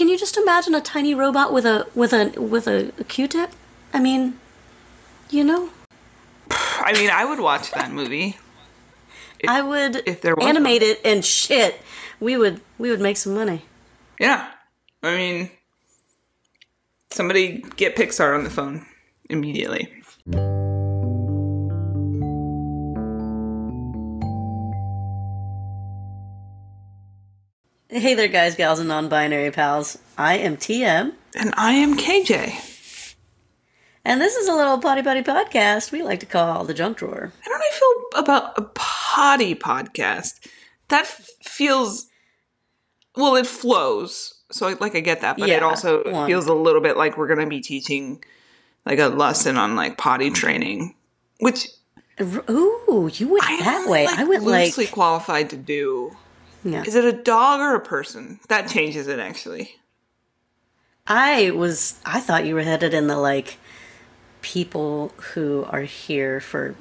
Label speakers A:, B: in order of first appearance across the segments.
A: can you just imagine a tiny robot with a with a with a, a Q-tip? I mean, you know,
B: I mean, I would watch that movie.
A: I would
B: if there was
A: animate it and shit. We would we would make some money.
B: Yeah. I mean, somebody get Pixar on the phone immediately.
A: Hey there, guys, gals, and non-binary pals. I am TM,
B: And I am KJ.
A: and this is a little potty potty podcast we like to call the junk drawer.
B: How do I feel about a potty podcast? That f- feels well, it flows. So like I get that, but it also
A: one.
B: feels a little bit like we're gonna be teaching like a lesson on like potty mm. training, which
A: Ooh, you went
B: I
A: that way.
B: like,
A: I went
B: loosely
A: like,
B: qualified to do.
A: Yeah.
B: Is it a dog or a person? That changes it actually.
A: I was. I thought you were headed in the like people who are here for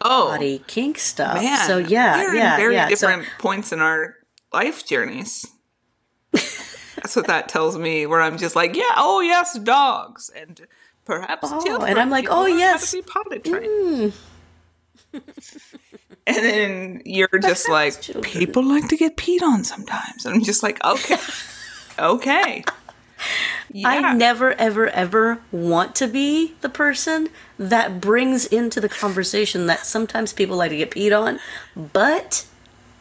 B: Oh
A: body kink stuff.
B: man!
A: so yeah,
B: we're
A: yeah,
B: in very
A: yeah. So-
B: different points in our life journeys. That's what that tells me. Where I'm just like, yeah, oh yes, dogs, and perhaps
A: Oh,
B: children.
A: and I'm like, oh, yes.
B: to be trained. Mm. and then you're just like,
A: children.
B: people like to get peed on sometimes, and I'm just like, okay, okay. Yeah.
A: I never, ever, ever want to be the person that brings into the conversation that sometimes people like to get peed on, but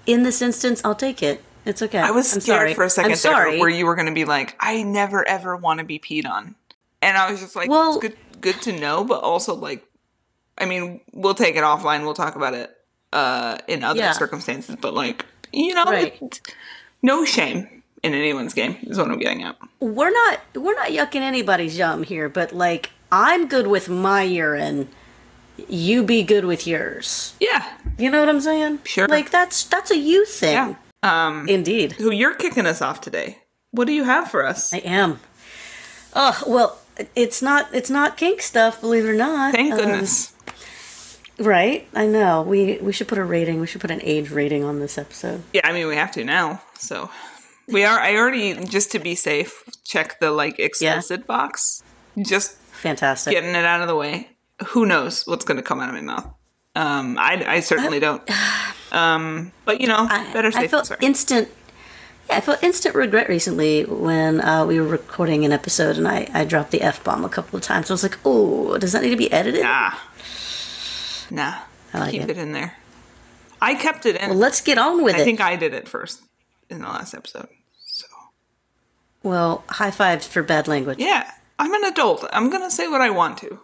A: in this instance, I'll take it. It's okay.
B: I was
A: I'm
B: scared
A: sorry.
B: for a second there where you were going to be like, I never ever want to be peed on. And I was just like,
A: Well-
B: it's good good to know, but also like I mean, we'll take it offline, we'll talk about it uh in other
A: Yeah.
B: circumstances, but like, you know,
A: Right.
B: no shame in anyone's game is what I'm getting at.
A: we're not we're not yucking anybody's yum here, but like I'm good with my urine. You be good with yours.
B: Yeah.
A: You know what I'm saying?
B: Sure.
A: Like that's that's a you thing.
B: Yeah. Um
A: Indeed.
B: who you're kicking us off today. What do you have for us?
A: I am. Oh, well, it's not it's not kink stuff, believe it or not.
B: Thank
A: Um,
B: goodness.
A: Right? I know. We we should put a rating. We should put an age rating on this episode.
B: Yeah, I mean we have to now. So we are I already just to be safe, check the like explicit box. Just
A: Fantastic.
B: getting it out of the way. Who knows what's going to come out of my mouth? Um, I, I certainly don't. Um, but you know, better safe than
A: felt
B: sorry.
A: instant. Yeah, I felt instant regret recently when uh, we were recording an episode and I, I dropped the f bomb a couple of times. I was like, "Oh, does that need to be edited?"
B: nah, nah.
A: I like
B: Keep
A: it.
B: it. in there. I kept it in.
A: Well, let's get on with
B: I
A: it.
B: I think I did it first in the last episode. So
A: well, high fives for bad language.
B: yeah, I'm an adult. I'm gonna say what I want to.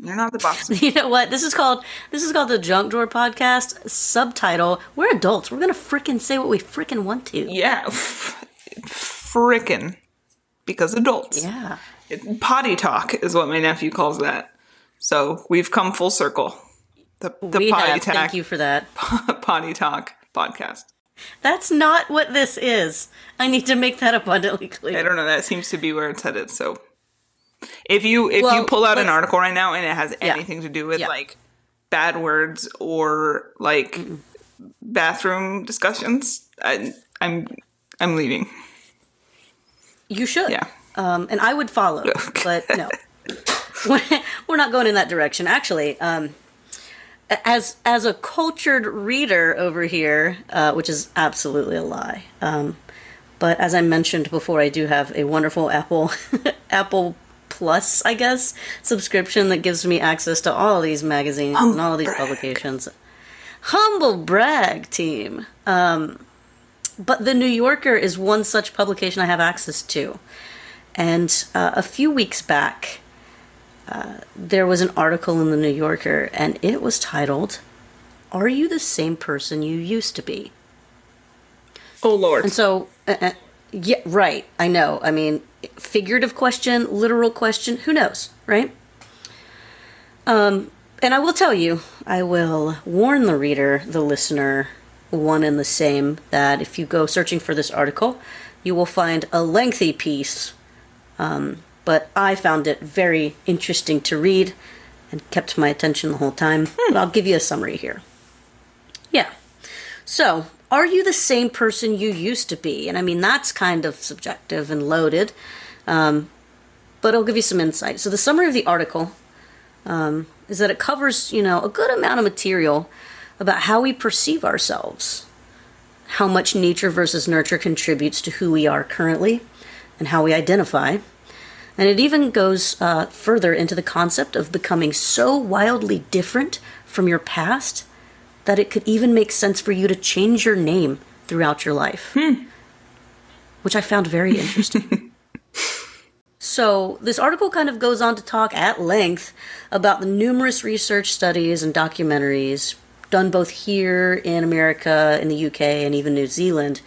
B: You're not the boss.
A: You know what? This is called this is called the Junk Drawer Podcast. Subtitle: We're adults. We're gonna frickin' say what we frickin' want to.
B: yeah, frickin' because adults.
A: Yeah.
B: It- potty talk is what my nephew calls that. So we've come full circle. The, the
A: we
B: potty
A: have.
B: talk,
A: Thank you for that.
B: potty talk podcast.
A: That's not what this is. I need to make that abundantly clear.
B: I don't know. That seems to be where it's headed. So if you if you pull out an article right now and it has
A: Yeah.
B: anything to do with
A: Yeah.
B: like bad words or like bathroom discussions, I, I'm I'm leaving.
A: You should.
B: Yeah.
A: Um, and I would follow, but no, We're- we're not going in that direction. Actually, um, as as a cultured reader over here, uh, which is absolutely a lie. Um, but as I mentioned before, I do have a wonderful Apple Apple Plus, I guess, subscription that gives me access to all these magazines and all these
B: brag.
A: publications. Humble brag, team. Um, but the New Yorker is one such publication I have access to. And uh, a few weeks back, uh, there was an article in the New Yorker, and it was titled, Are You the Same Person You Used to Be?
B: Oh Lord.
A: And so, uh, uh, yeah, right, I know. I mean, figurative question, literal question, who knows, right? Um, and I will tell you, I will warn the reader, the listener, one and the same, that if you go searching for this article, you will find a lengthy piece. Um, but I found it very interesting to read and kept my attention the whole time. But I'll give you a summary here. Yeah. So, are you the same person you used to be? And I mean, that's kind of subjective and loaded, um, but I'll give you some insight. So, the summary of the article um, is that it covers, you know, a good amount of material about how we perceive ourselves, how much nature versus nurture contributes to who we are currently, and how we identify. And it even goes uh, further into the concept of becoming so wildly different from your past that it could even make sense for you to change your name throughout your life. Which I found very interesting. so, this article kind of goes on to talk at length about the numerous research studies and documentaries done both here in America, in the UK, and even New Zealand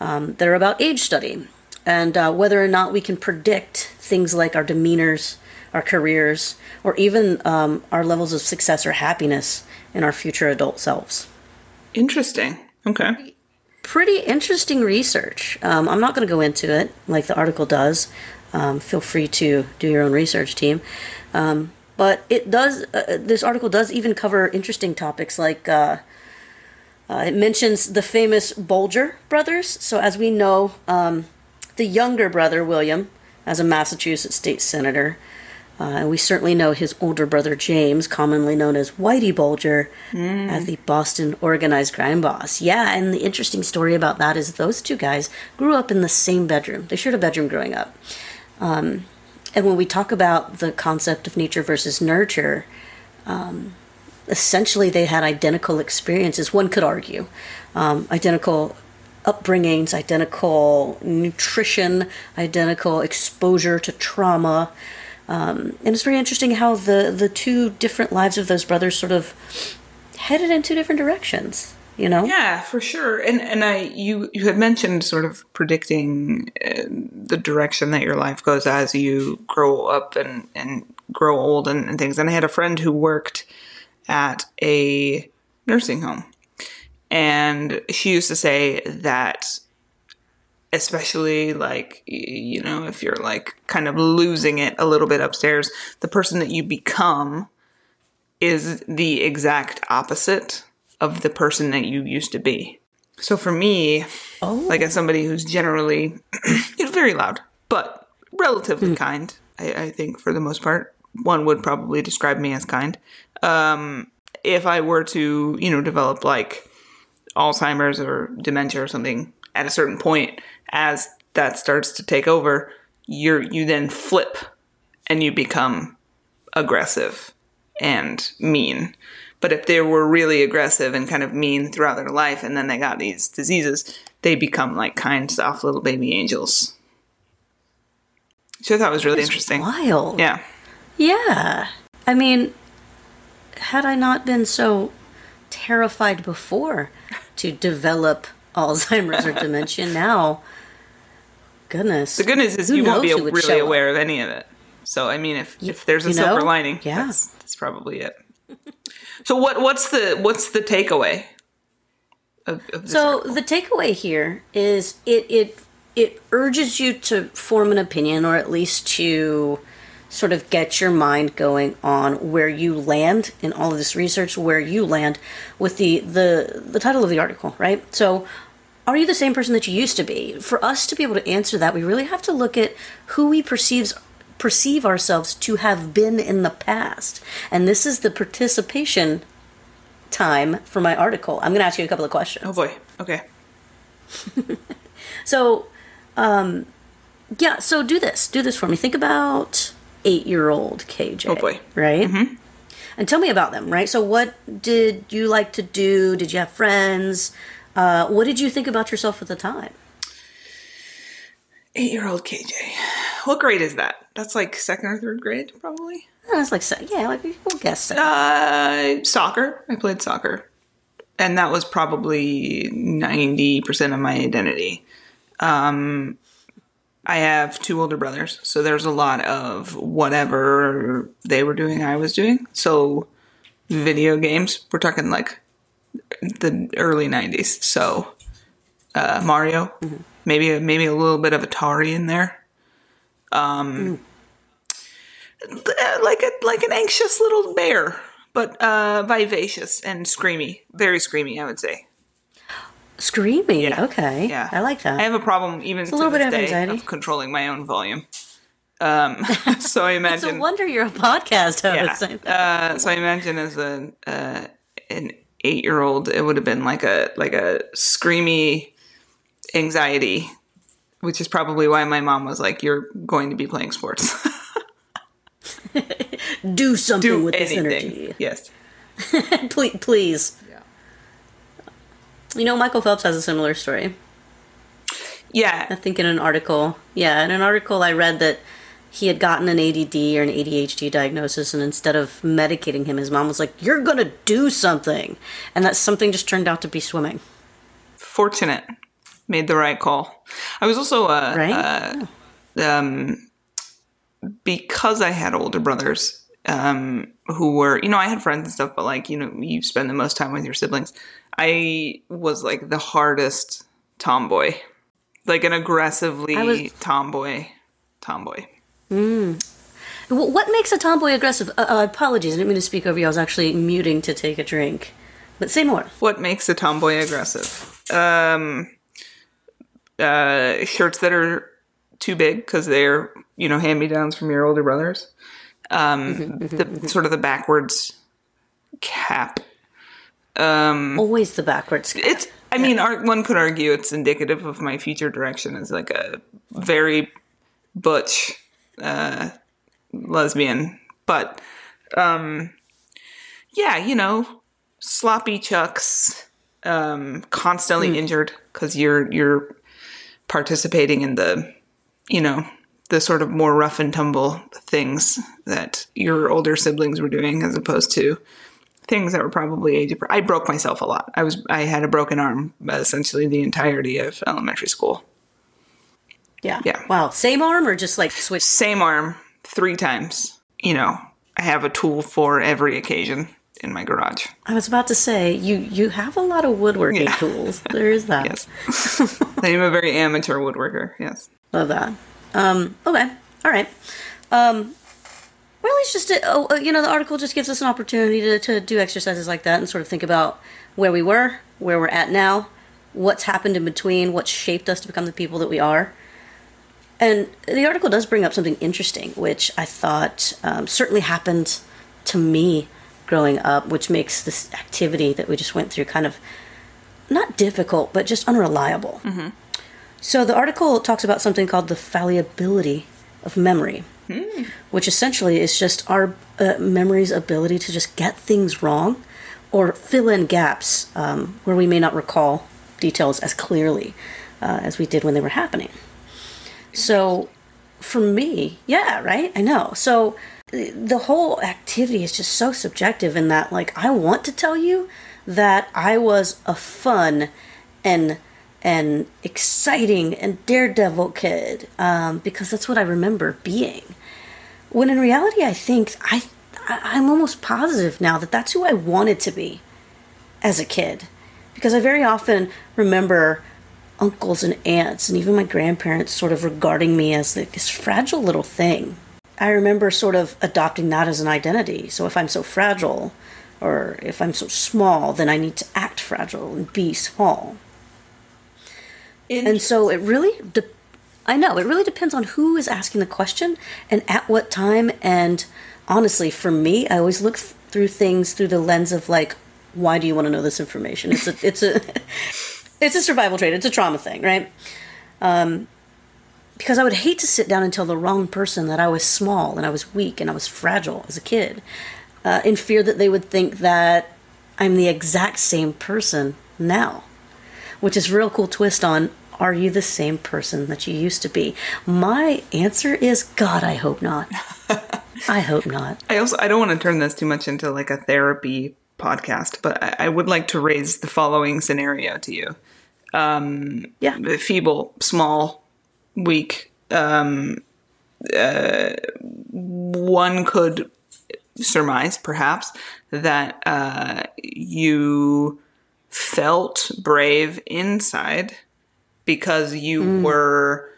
A: um, that are about age study and uh, whether or not we can predict things like our demeanors, our careers, or even um, our levels of success or happiness in our future adult selves.
B: Interesting. Okay.
A: Pretty interesting research. Um, I'm not going to go into it like the article does. Um, feel free to do your own research, team. Um, but it does. Uh, this article does even cover interesting topics like. Uh, uh, it mentions the famous Bulger brothers. So, as we know, um, the younger brother, William, as a Massachusetts state senator. Uh, and we certainly know his older brother, James, commonly known as Whitey Bulger, mm. as the Boston organized crime boss. Yeah, and the interesting story about that is those two guys grew up in the same bedroom. They shared a bedroom growing up. Um, and when we talk about the concept of nature versus nurture, um, essentially they had identical experiences, one could argue. Um, identical upbringings, identical nutrition, identical exposure to trauma. Um, and it's very interesting how the, the two different lives of those brothers sort of headed in two different directions. You know?
B: Yeah, for sure. And and I you you had mentioned sort of predicting uh, the direction that your life goes as you grow up and and grow old and, and things. And I had a friend who worked at a nursing home and she used to say that, especially like, you know, if you're like kind of losing it a little bit upstairs, the person that you become is the exact opposite of the person that you used to be. So for me, oh. like as somebody who's generally you know, very loud, but relatively mm. kind, I, I, think for the most part, one would probably describe me as kind. Um, if I were to, you know, develop like Alzheimer's or dementia or something at a certain point, as that starts to take over, you're you then flip and you become aggressive and mean. But if they were really aggressive and kind of mean throughout their life and then they got these diseases, they become like kind, soft little baby angels. So I thought was really interesting.
A: Wild.
B: Yeah.
A: Yeah. I mean, had I not been so terrified before to develop Alzheimer's or dementia. Now, goodness.
B: The goodness is you won't be really aware of any of it. So I mean, if if there's a you silver lining, yeah, that's, that's probably it. so what what's the what's the takeaway?
A: Of, of so article? the takeaway here is it it it urges you to form an opinion or at least to sort of get your mind going on where you land in all of this research, where you land with the the the title of the article, right? So are you the same person that you used to be? For us to be able to answer that, we really have to look at who we perceives perceive ourselves to have been in the past. And this is the participation time for my article. I'm going to ask you a couple of questions.
B: Oh boy. Okay.
A: so, um, yeah, so do this. Do this for me. Think about eight year old KJ.
B: Oh boy.
A: Right? Mm-hmm. And tell me about them, right? So, what did you like to do? Did you have friends? Uh, what did you think about yourself at the time?
B: Eight year old KJ. What grade is that? That's like second or third grade, probably.
A: Oh, that's like, yeah, like we'll guess.
B: Uh, soccer. I played soccer. And that was probably 90% of my identity. Um, I have two older brothers, so there's a lot of whatever they were doing, I was doing. So, video games, we're talking like the early 90s. So, uh, Mario, mm-hmm. maybe maybe a little bit of Atari in there. Um, mm. like a like an anxious little bear, but uh, vivacious and screamy, very screamy, I would say.
A: Screamy.
B: Yeah.
A: Okay.
B: Yeah.
A: I like that.
B: I have a problem even to
A: little
B: this
A: bit of anxiety.
B: of controlling my own volume. Um, so I
A: it's
B: imagine.
A: a wonder you're a podcast host.
B: yeah. Uh, so I imagine as a uh, an eight year old, it would have been like a like a screamy anxiety, which is probably why my mom was like, "You're going to be playing sports.
A: Do something
B: Do
A: with this energy.
B: Yes.
A: please, please. You know, Michael Phelps has a similar story.
B: Yeah.
A: I think in an article, yeah, in an article I read that he had gotten an ADD or an ADHD diagnosis, and instead of medicating him, his mom was like, "You're gonna do something," and that something just turned out to be swimming.
B: Fortunate. Made the right call. I was also uh,
A: Right?
B: uh, um, because I had older brothers um, who were, you know, I had friends and stuff, but like, you know, you spend the most time with your siblings. I was like the hardest tomboy, like an aggressively
A: was-
B: tomboy, tomboy.
A: Wh- What makes a tomboy aggressive? Uh, uh, apologies, I didn't mean to speak over you. I was actually muting to take a drink. But say more.
B: What makes a tomboy aggressive? Um, uh, shirts that are too big because they're, you know, hand me downs from your older brothers. Um, the sort of the backwards cap.
A: Always the backwards.
B: It's, I mean, ar- one could argue it's indicative of my future direction as like a very butch uh, lesbian, but um, yeah, you know, sloppy chucks, um, constantly injured because you're you're participating in the, you know, the sort of more rough and tumble things that your older siblings were doing, as opposed to things that were probably age. I broke myself a lot. I was I had a broken arm essentially the entirety of elementary school.
A: Yeah.
B: Yeah.
A: Wow. Same arm or just like switch?
B: Same arm three times. You know, I have a tool for every occasion in my garage.
A: I was about to say you you have a lot of woodworking
B: Yeah.
A: tools. There is that.
B: Yes, I am a very amateur woodworker. Yes.
A: Love that. Um, okay. All right. Um, really, it's just a, uh, you know the article just gives us an opportunity to to do exercises like that and sort of think about where we were, where we're at now, what's happened in between, what shaped us to become the people that we are. And the article does bring up something interesting, which I thought um, certainly happened to me growing up, which makes this activity that we just went through kind of not difficult, but just unreliable. So the article talks about something called the fallibility of memory, which essentially is just our uh, memory's ability to just get things wrong or fill in gaps um, where we may not recall details as clearly uh, as we did when they were happening. So for me, yeah, right? I know. So th- the whole activity is just so subjective in that, like, I want to tell you that I was a fun and and exciting and daredevil kid um, because that's what I remember being. When in reality, I think I I'm almost positive now that that's who I wanted to be as a kid because I very often remember uncles and aunts and even my grandparents sort of regarding me as like this fragile little thing. I remember sort of adopting that as an identity. So if I'm so fragile or if I'm so small, then I need to act fragile and be small. And so it really, de- I know, it really depends on who is asking the question and at what time. And honestly, for me, I always look th- through things through the lens of like, why do you want to know this information? It's a, it's a, it's a survival trait. It's a trauma thing, right? Um, because I would hate to sit down and tell the wrong person that I was small and I was weak and I was fragile as a kid, uh, in fear that they would think that I'm the exact same person now which is real cool twist on are you the same person that you used to be? My answer is God, I hope not. I hope not.
B: I also I don't want to turn this too much into like a therapy podcast, but I, I would like to raise the following scenario to you: Um,
A: Yeah.
B: feeble, small, weak. Um, uh, one could surmise, perhaps, that uh, you felt brave inside because you were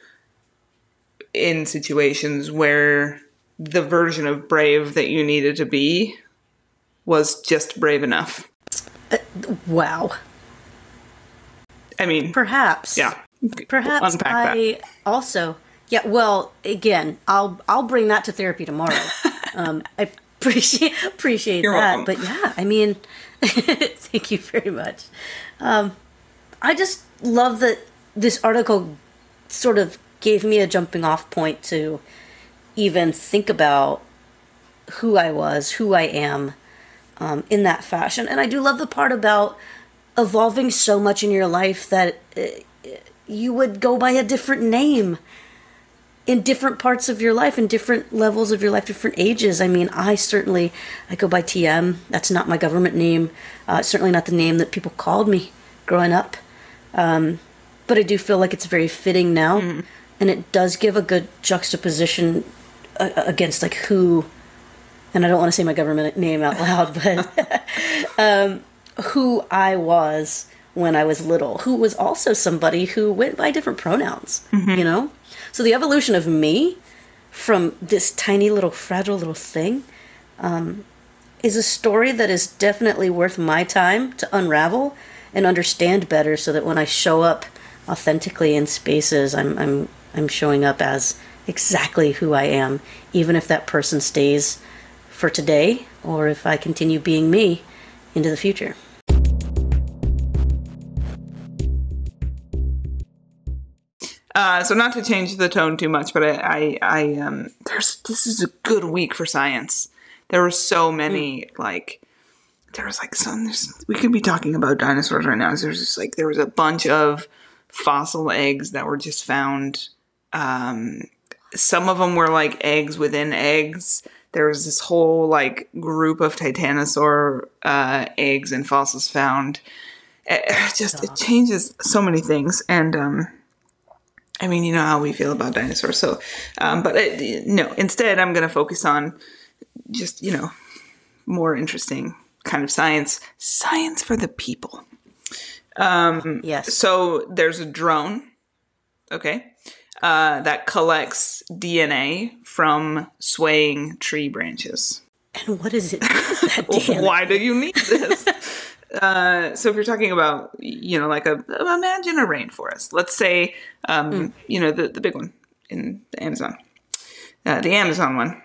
B: in situations where the version of brave that you needed to be was just brave enough.
A: Wow.
B: I mean,
A: Perhaps.
B: yeah.
A: Perhaps
B: Unpack
A: I also. Yeah. Well, again, I'll I'll bring that to therapy tomorrow. um, I appreciate appreciate
B: You're
A: that.
B: welcome.
A: But yeah, I mean, thank you very much. Um, I just love that this article sort of gave me a jumping off point to even think about who I was, who I am, um, in that fashion. And I do love the part about evolving so much in your life that uh, you would go by a different name in different parts of your life in different levels of your life different ages. I mean i certainly i go by tm that's not my government name. Uh, certainly not the name that people called me growing up. Um, but i do feel like it's very fitting now. And it does give a good juxtaposition uh, against like who and i don't want to say my government name out loud but um, who i was when i was little who was also somebody who went by different pronouns you know? So the evolution of me from this tiny little fragile little thing um, is a story that is definitely worth my time to unravel and understand better so that when I show up authentically in spaces I'm I'm I'm showing up as exactly who I am even if that person stays for today or if I continue being me into the future.
B: Uh, so not to change the tone too much, but I, I, I um, there's this is a good week for science. There were so many like there was like some. There's, we could be talking about dinosaurs right now. There's just like there was a bunch of fossil eggs that were just found. Um, some of them were like eggs within eggs. There was this whole like group of titanosaur uh, eggs and fossils found. It, it just it changes so many things, and um, I mean, you know how we feel about dinosaurs. So, um, but it, no, instead, I'm going to focus on just, you know, more interesting kind of science. Science for the people.
A: Yes.
B: So there's a drone, okay, uh, that collects DNA from swaying tree branches.
A: And what is it?
B: Why do you need this? uh, so if you're talking about, you know, like a imagine a rainforest. Let's say, um, you know, the the big one in the Amazon, uh, the Amazon one.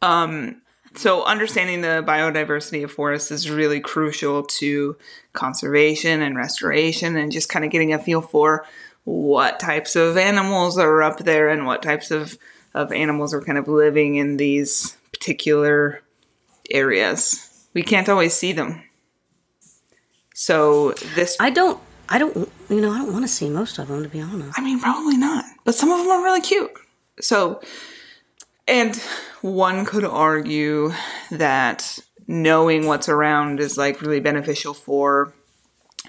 B: Um, so understanding the biodiversity of forests is really crucial to conservation and restoration, and just kind of getting a feel for what types of animals are up there and what types of of animals are kind of living in these particular areas. We can't always see them. So this
A: I don't. I don't. You know, I don't want to see most of them to be honest.
B: I mean, probably not. But some of them are really cute. So, and one could argue that knowing what's around is like really beneficial for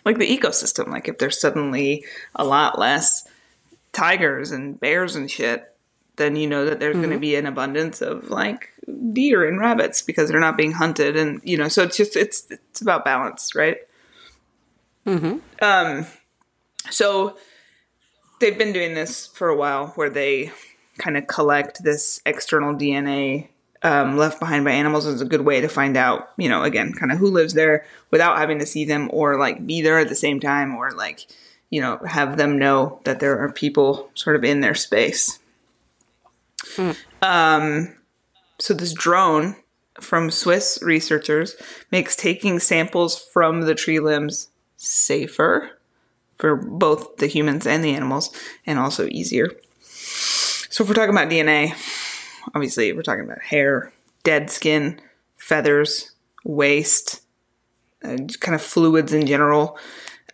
B: like the ecosystem. Like if there's suddenly a lot less tigers and bears and shit, then you know that there's going to be an abundance of like deer and rabbits because they're not being hunted and you know so it's just it's it's about balance right? Um so they've been doing this for a while where they kind of collect this external DNA um, left behind by animals is a good way to find out, you know, again, kind of who lives there without having to see them or like be there at the same time or like, you know, have them know that there are people sort of in their space. Um, so this drone from Swiss researchers makes taking samples from the tree limbs safer for both the humans and the animals and also easier. So if we're talking about DNA, obviously we're talking about hair, dead skin, feathers, waste, uh, kind of fluids in general.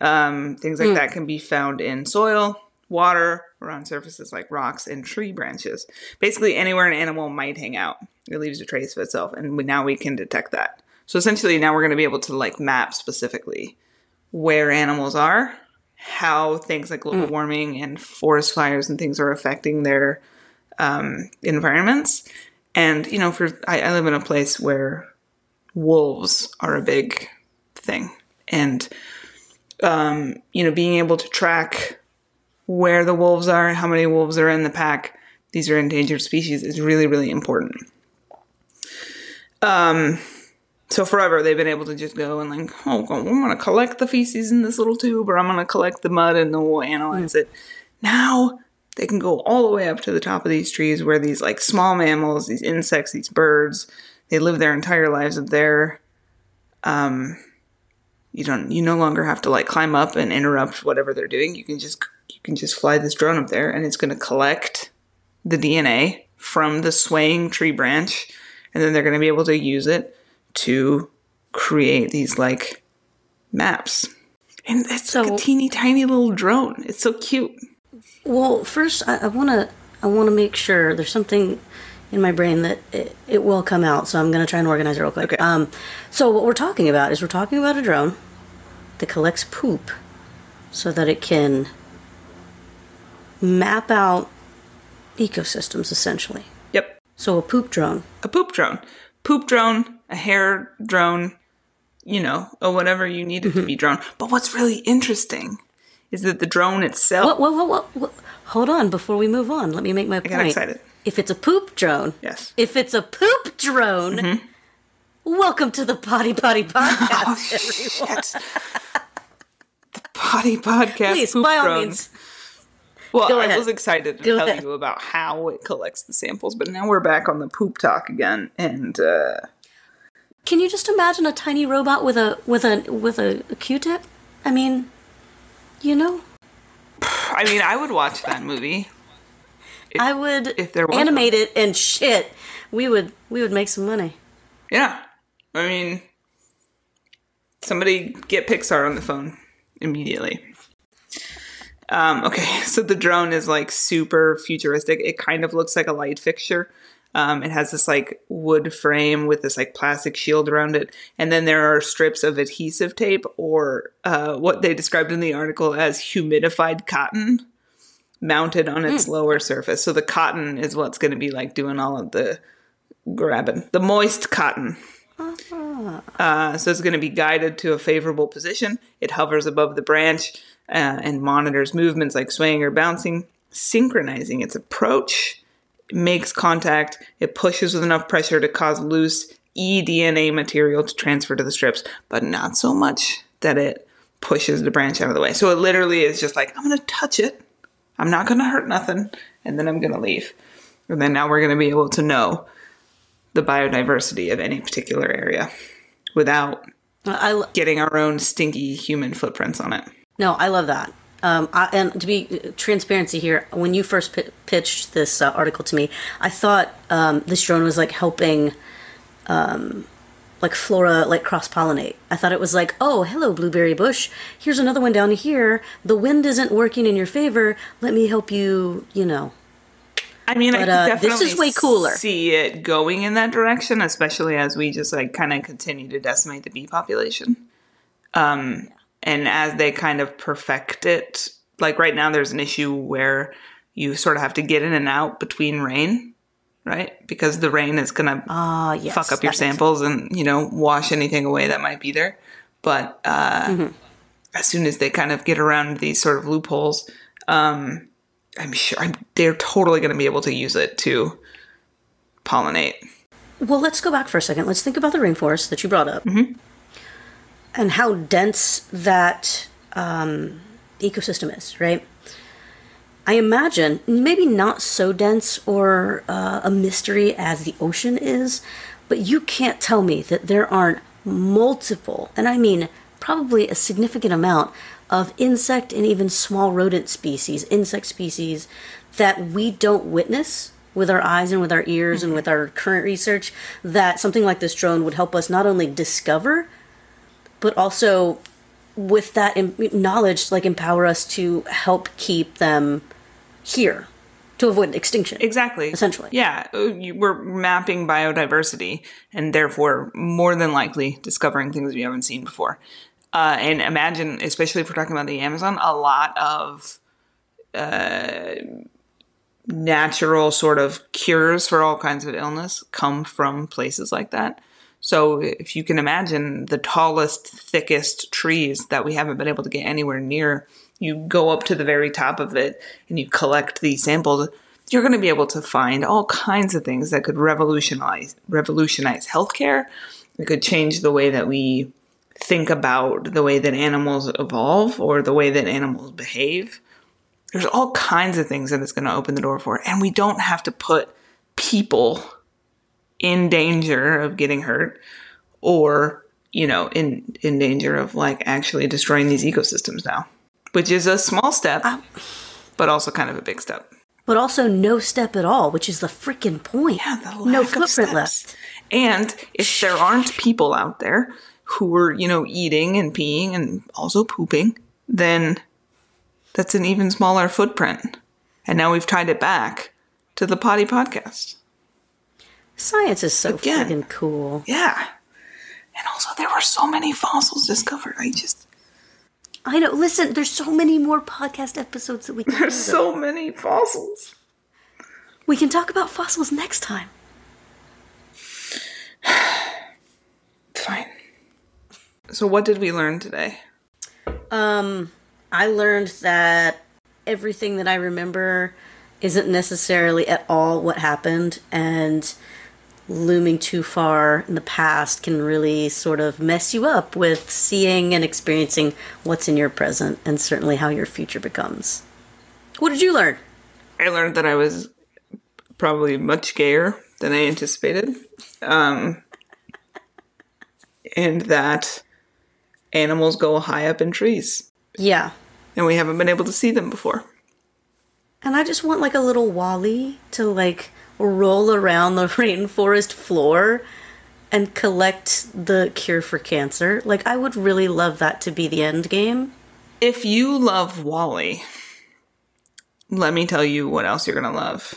B: Um, things like that can be found in soil, water, or on surfaces like rocks and tree branches. Basically, anywhere an animal might hang out, it leaves a trace of itself, and we, now we can detect that. So essentially, now we're going to be able to like map specifically where animals are, how things like global warming and forest fires and things are affecting their um, environments. And you know, for I, I live in a place where wolves are a big thing, and um, you know, being able to track where the wolves are, how many wolves are in the pack, these are endangered species, is really really important. Um, so forever they've been able to just go and like, oh, I'm going to collect the feces in this little tube, or I'm going to collect the mud and then we'll analyze it. Now they can go all the way up to the top of these trees where these like small mammals, these insects, these birds, they live their entire lives up there. Um, you don't, you no longer have to like climb up and interrupt whatever they're doing. You can just, you can just fly this drone up there, and it's going to collect the DNA from the swaying tree branch, and then they're going to be able to use it to create these like maps. And it's like a teeny tiny little drone. It's so cute.
A: Well, first, I want to I want to make sure there's something in my brain that it, it will come out. So I'm going to try and organize it real quick.
B: Okay.
A: Um, so what we're talking about is we're talking about a drone that collects poop so that it can map out ecosystems, essentially.
B: Yep.
A: So a poop drone.
B: A poop drone. Poop drone, a hair drone, you know, or whatever you need it to be drone. But what's really interesting is that the drone itself.
A: What, what, what, what, what? Hold on, before we move on, let me make my point.
B: got excited.
A: If it's a poop drone,
B: Yes.
A: If it's a poop drone, Hmm. welcome to the Potty Potty Podcast.
B: Oh, shit. the potty podcast.
A: Please,
B: poop
A: by all
B: drone.
A: means.
B: Well,
A: Go
B: I
A: ahead.
B: was excited to
A: Go
B: tell
A: ahead.
B: you about how it collects the samples, but now we're back on the poop talk again, and uh,
A: Can you just imagine a tiny robot with a with a with a, a Q-tip? I mean, you know,
B: I mean, I would watch that movie.
A: I would
B: if there was
A: animate it and shit. We would we would make some money.
B: Yeah, I mean, somebody get Pixar on the phone immediately. Um, okay, so the drone is like super futuristic. It kind of looks like a light fixture. Um, it has this like wood frame with this like plastic shield around it, and then there are strips of adhesive tape or uh, what they described in the article as humidified cotton mounted on its lower surface. So the cotton is what's going to be like doing all of the grabbing, the moist cotton. Uh, so it's going to be guided to a favorable position. It hovers above the branch uh, and monitors movements like swaying or bouncing, synchronizing its approach. Makes contact. It pushes with enough pressure to cause loose eDNA material to transfer to the strips, but not so much that it pushes the branch out of the way. So it literally is just like, I'm going to touch it. I'm not going to hurt nothing. And then I'm going to leave. And then now we're going to be able to know the biodiversity of any particular area without
A: I lo-
B: getting our own stinky human footprints on it.
A: no, I love that. Um, I, and to be transparency here, when you first pi pitched this uh, article to me, I thought um, this drone was like helping, um, like flora, like cross pollinate. I thought it was like, oh, hello, blueberry bush. Here's another one down here. The wind isn't working in your favor. Let me help you. You know.
B: I mean, I
A: But,
B: could
A: uh,
B: definitely
A: this is way cooler.
B: see it going in that direction, especially as we just like kind of continue to decimate the bee population. Um, and as they kind of perfect it, like right now, there's an issue where you sort of have to get in and out between rain, right? Because the rain is gonna
A: Ah, yes.
B: fuck up your samples and you know wash anything away that might be there. But uh,
A: Mm-hmm.
B: as soon as they kind of get around these sort of loopholes, um, I'm sure I'm, they're totally going to be able to use it to pollinate.
A: Well, let's go back for a second. Let's think about the rainforest that you brought up and how dense that um, ecosystem is, right? I imagine maybe not so dense or uh, a mystery as the ocean is, but you can't tell me that there aren't multiple, and I mean probably a significant amount of insect and even small rodent species, insect species that we don't witness with our eyes and with our ears and with our current research that something like this drone would help us not only discover but also with that knowledge like empower us to help keep them here to avoid extinction
B: Exactly.
A: Essentially.
B: Yeah. uh, We're mapping biodiversity and therefore more than likely discovering things we haven't seen before. Uh, and imagine, especially if we're talking about the Amazon, a lot of uh, natural sort of cures for all kinds of illness come from places like that. So if you can imagine the tallest, thickest trees that we haven't been able to get anywhere near, you go up to the very top of it and you collect these samples, you're going to be able to find all kinds of things that could revolutionize revolutionize healthcare it could change the way that we think about the way that animals evolve or the way that animals behave. There's all kinds of things that it's going to open the door for. And we don't have to put people in danger of getting hurt or, you know, in, in danger of like actually destroying these ecosystems now, which is a small step, um, but also kind of a big step.
A: But also no step at all, which is the freaking point.
B: Yeah, the
A: no footprint left.
B: And if there aren't people out there who are, you know, eating and peeing and also pooping, then that's an even smaller footprint. And now we've tied it back to the potty podcast.
A: Science is so
B: Again.
A: freaking cool.
B: Yeah. And also there were so many fossils discovered. I just
A: I know. Listen, there's so many more podcast episodes that we can do.
B: there's so many fossils.
A: We can talk about fossils next time.
B: Fine. So what did we learn today?
A: Um, I learned that everything that I remember isn't necessarily at all what happened, and looming too far in the past can really sort of mess you up with seeing and experiencing what's in your present and certainly how your future becomes. What did you learn?
B: I learned that I was probably much gayer than I anticipated. Um, and that animals go high up in trees.
A: Yeah.
B: And we haven't been able to see them before.
A: And I just want like a little WALL-E to like roll around the rainforest floor and collect the cure for cancer. Like I would really love that to be the end game.
B: If you love WALL-E, let me tell you what else you're going to love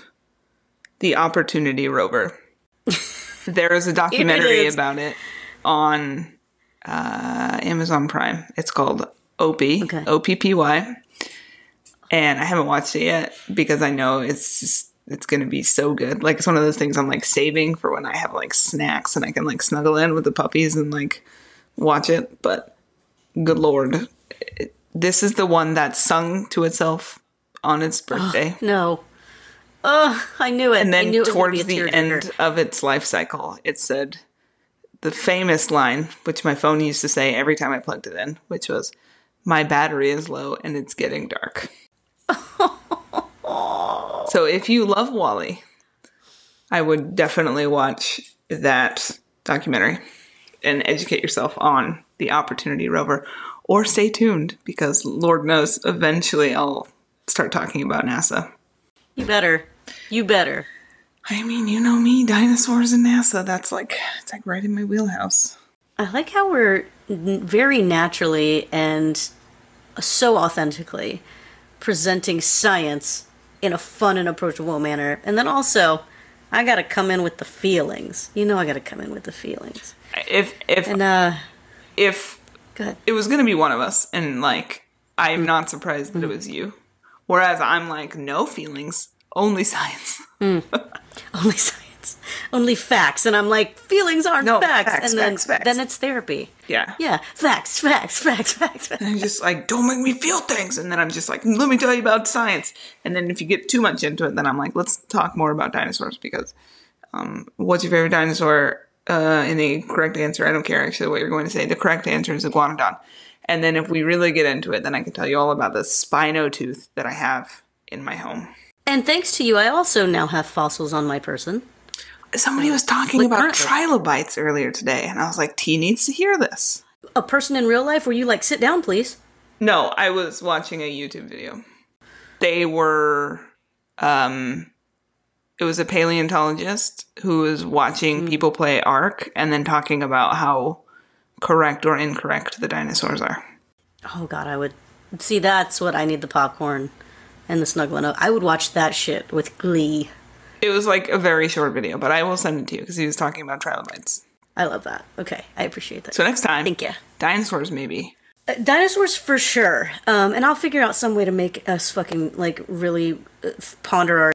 B: The Opportunity Rover. there is a documentary
A: is.
B: about it on uh, Amazon Prime. It's called Oppy,
A: Okay.
B: O P P Y. And I haven't watched it yet because I know it's just, it's going to be so good. Like it's one of those things I'm like saving for when I have like snacks and I can like snuggle in with the puppies and like watch it. But good lord, it- this is the one that sung to itself on its birthday.
A: No. Oh, I knew it.
B: and then
A: it
B: towards the end of its life cycle, it said the famous line, which my phone used to say every time I plugged it in, which was, "My battery is low and it's getting dark." so if you love WALL-E, I would definitely watch that documentary and educate yourself on the Opportunity rover, or stay tuned because Lord knows eventually I'll start talking about NASA.
A: You better. You better.
B: I mean, you know me, dinosaurs and NASA. That's like it's like right in my wheelhouse.
A: I like how we're very naturally and so authentically presenting science in a fun and approachable manner. And then also, I gotta come in with the feelings. You know, I gotta come in with the feelings.
B: If if
A: And, uh,
B: if it was gonna be one of us, and like I'm mm. not surprised that it mm. was you. Whereas I'm like no feelings, only science. Mm.
A: Only science. Only facts. And I'm like, feelings aren't
B: No,
A: facts.
B: facts,
A: And then,
B: facts, facts.
A: then it's therapy.
B: Yeah.
A: Yeah, facts, facts, facts, facts. facts.
B: And I'm just like, don't make me feel things. And then I'm just like, let me tell you about science. And then if you get too much into it, then I'm like, let's talk more about dinosaurs because um, what's your favorite dinosaur? Uh, and the correct answer, I don't care actually what you're going to say. The correct answer is iguanodon. And then if we really get into it, then I can tell you all about the spino tooth that I have in my home.
A: And thanks to you, I also now have fossils on my person.
B: Somebody was talking
A: Like
B: about
A: currently.
B: trilobites earlier today, and I was like, T needs to hear this.
A: A person in real life where you like, sit down, please.
B: No, I was watching a YouTube video. They were um it was a paleontologist who was watching people play Ark and then talking about how correct or incorrect the dinosaurs are.
A: Oh god, I would see. That's what I need the popcorn and the snuggling up. I would watch that shit with glee.
B: It was like a very short video, but I will send it to you because he was talking about trilobites.
A: I love that. Okay, I appreciate that.
B: So next time,
A: Thank you.
B: dinosaurs maybe.
A: Uh, dinosaurs for sure. Um, and I'll figure out some way to make us fucking like really uh, ponder our